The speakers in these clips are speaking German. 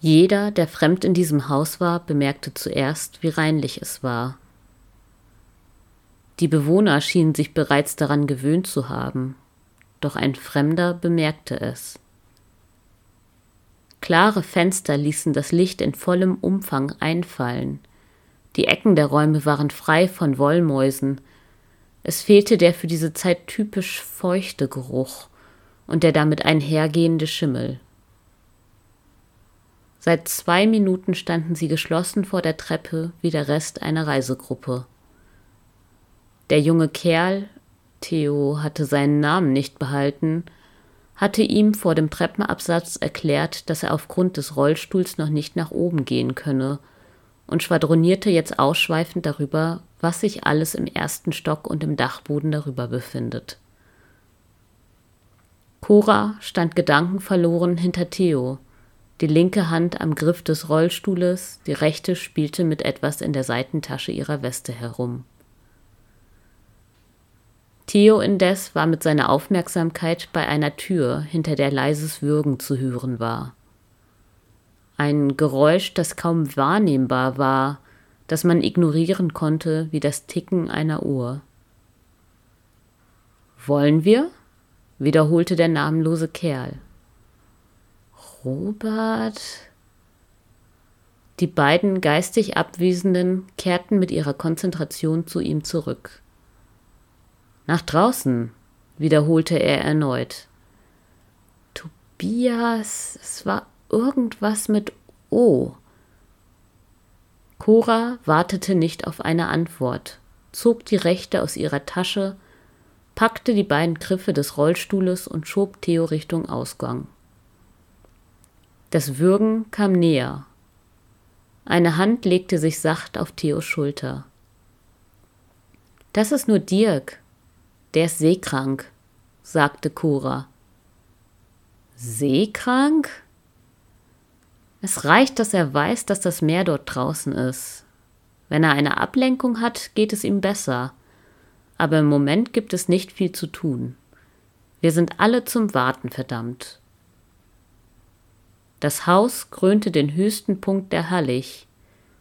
Jeder, der fremd in diesem Haus war, bemerkte zuerst, wie reinlich es war. Die Bewohner schienen sich bereits daran gewöhnt zu haben, doch ein Fremder bemerkte es. Klare Fenster ließen das Licht in vollem Umfang einfallen. Die Ecken der Räume waren frei von Wollmäusen. Es fehlte der für diese Zeit typisch feuchte Geruch und der damit einhergehende Schimmel. Seit zwei Minuten standen sie geschlossen vor der Treppe wie der Rest einer Reisegruppe. Der junge Kerl, Theo hatte seinen Namen nicht behalten, hatte ihm vor dem Treppenabsatz erklärt, dass er aufgrund des Rollstuhls noch nicht nach oben gehen könne und schwadronierte jetzt ausschweifend darüber, was sich alles im ersten Stock und im Dachboden darüber befindet. Cora stand gedankenverloren hinter Theo, die linke Hand am Griff des Rollstuhles, die rechte spielte mit etwas in der Seitentasche ihrer Weste herum. Theo indes war mit seiner Aufmerksamkeit bei einer Tür, hinter der leises Würgen zu hören war. Ein Geräusch, das kaum wahrnehmbar war, das man ignorieren konnte wie das Ticken einer Uhr. Wollen wir? wiederholte der namenlose Kerl. Robert. Die beiden geistig Abwesenden kehrten mit ihrer Konzentration zu ihm zurück. Nach draußen, wiederholte er erneut. Tobias, es war irgendwas mit O. Cora wartete nicht auf eine Antwort, zog die rechte aus ihrer Tasche, packte die beiden Griffe des Rollstuhles und schob Theo Richtung Ausgang. Das Würgen kam näher. Eine Hand legte sich sacht auf Theos Schulter. Das ist nur Dirk. Der ist seekrank, sagte Cora. Seekrank? Es reicht, dass er weiß, dass das Meer dort draußen ist. Wenn er eine Ablenkung hat, geht es ihm besser. Aber im Moment gibt es nicht viel zu tun. Wir sind alle zum Warten verdammt. Das Haus krönte den höchsten Punkt der Hallig,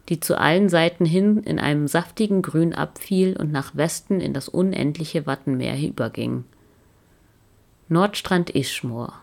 die zu allen Seiten hin in einem saftigen Grün abfiel und nach Westen in das unendliche Wattenmeer überging. Nordstrand Ischmor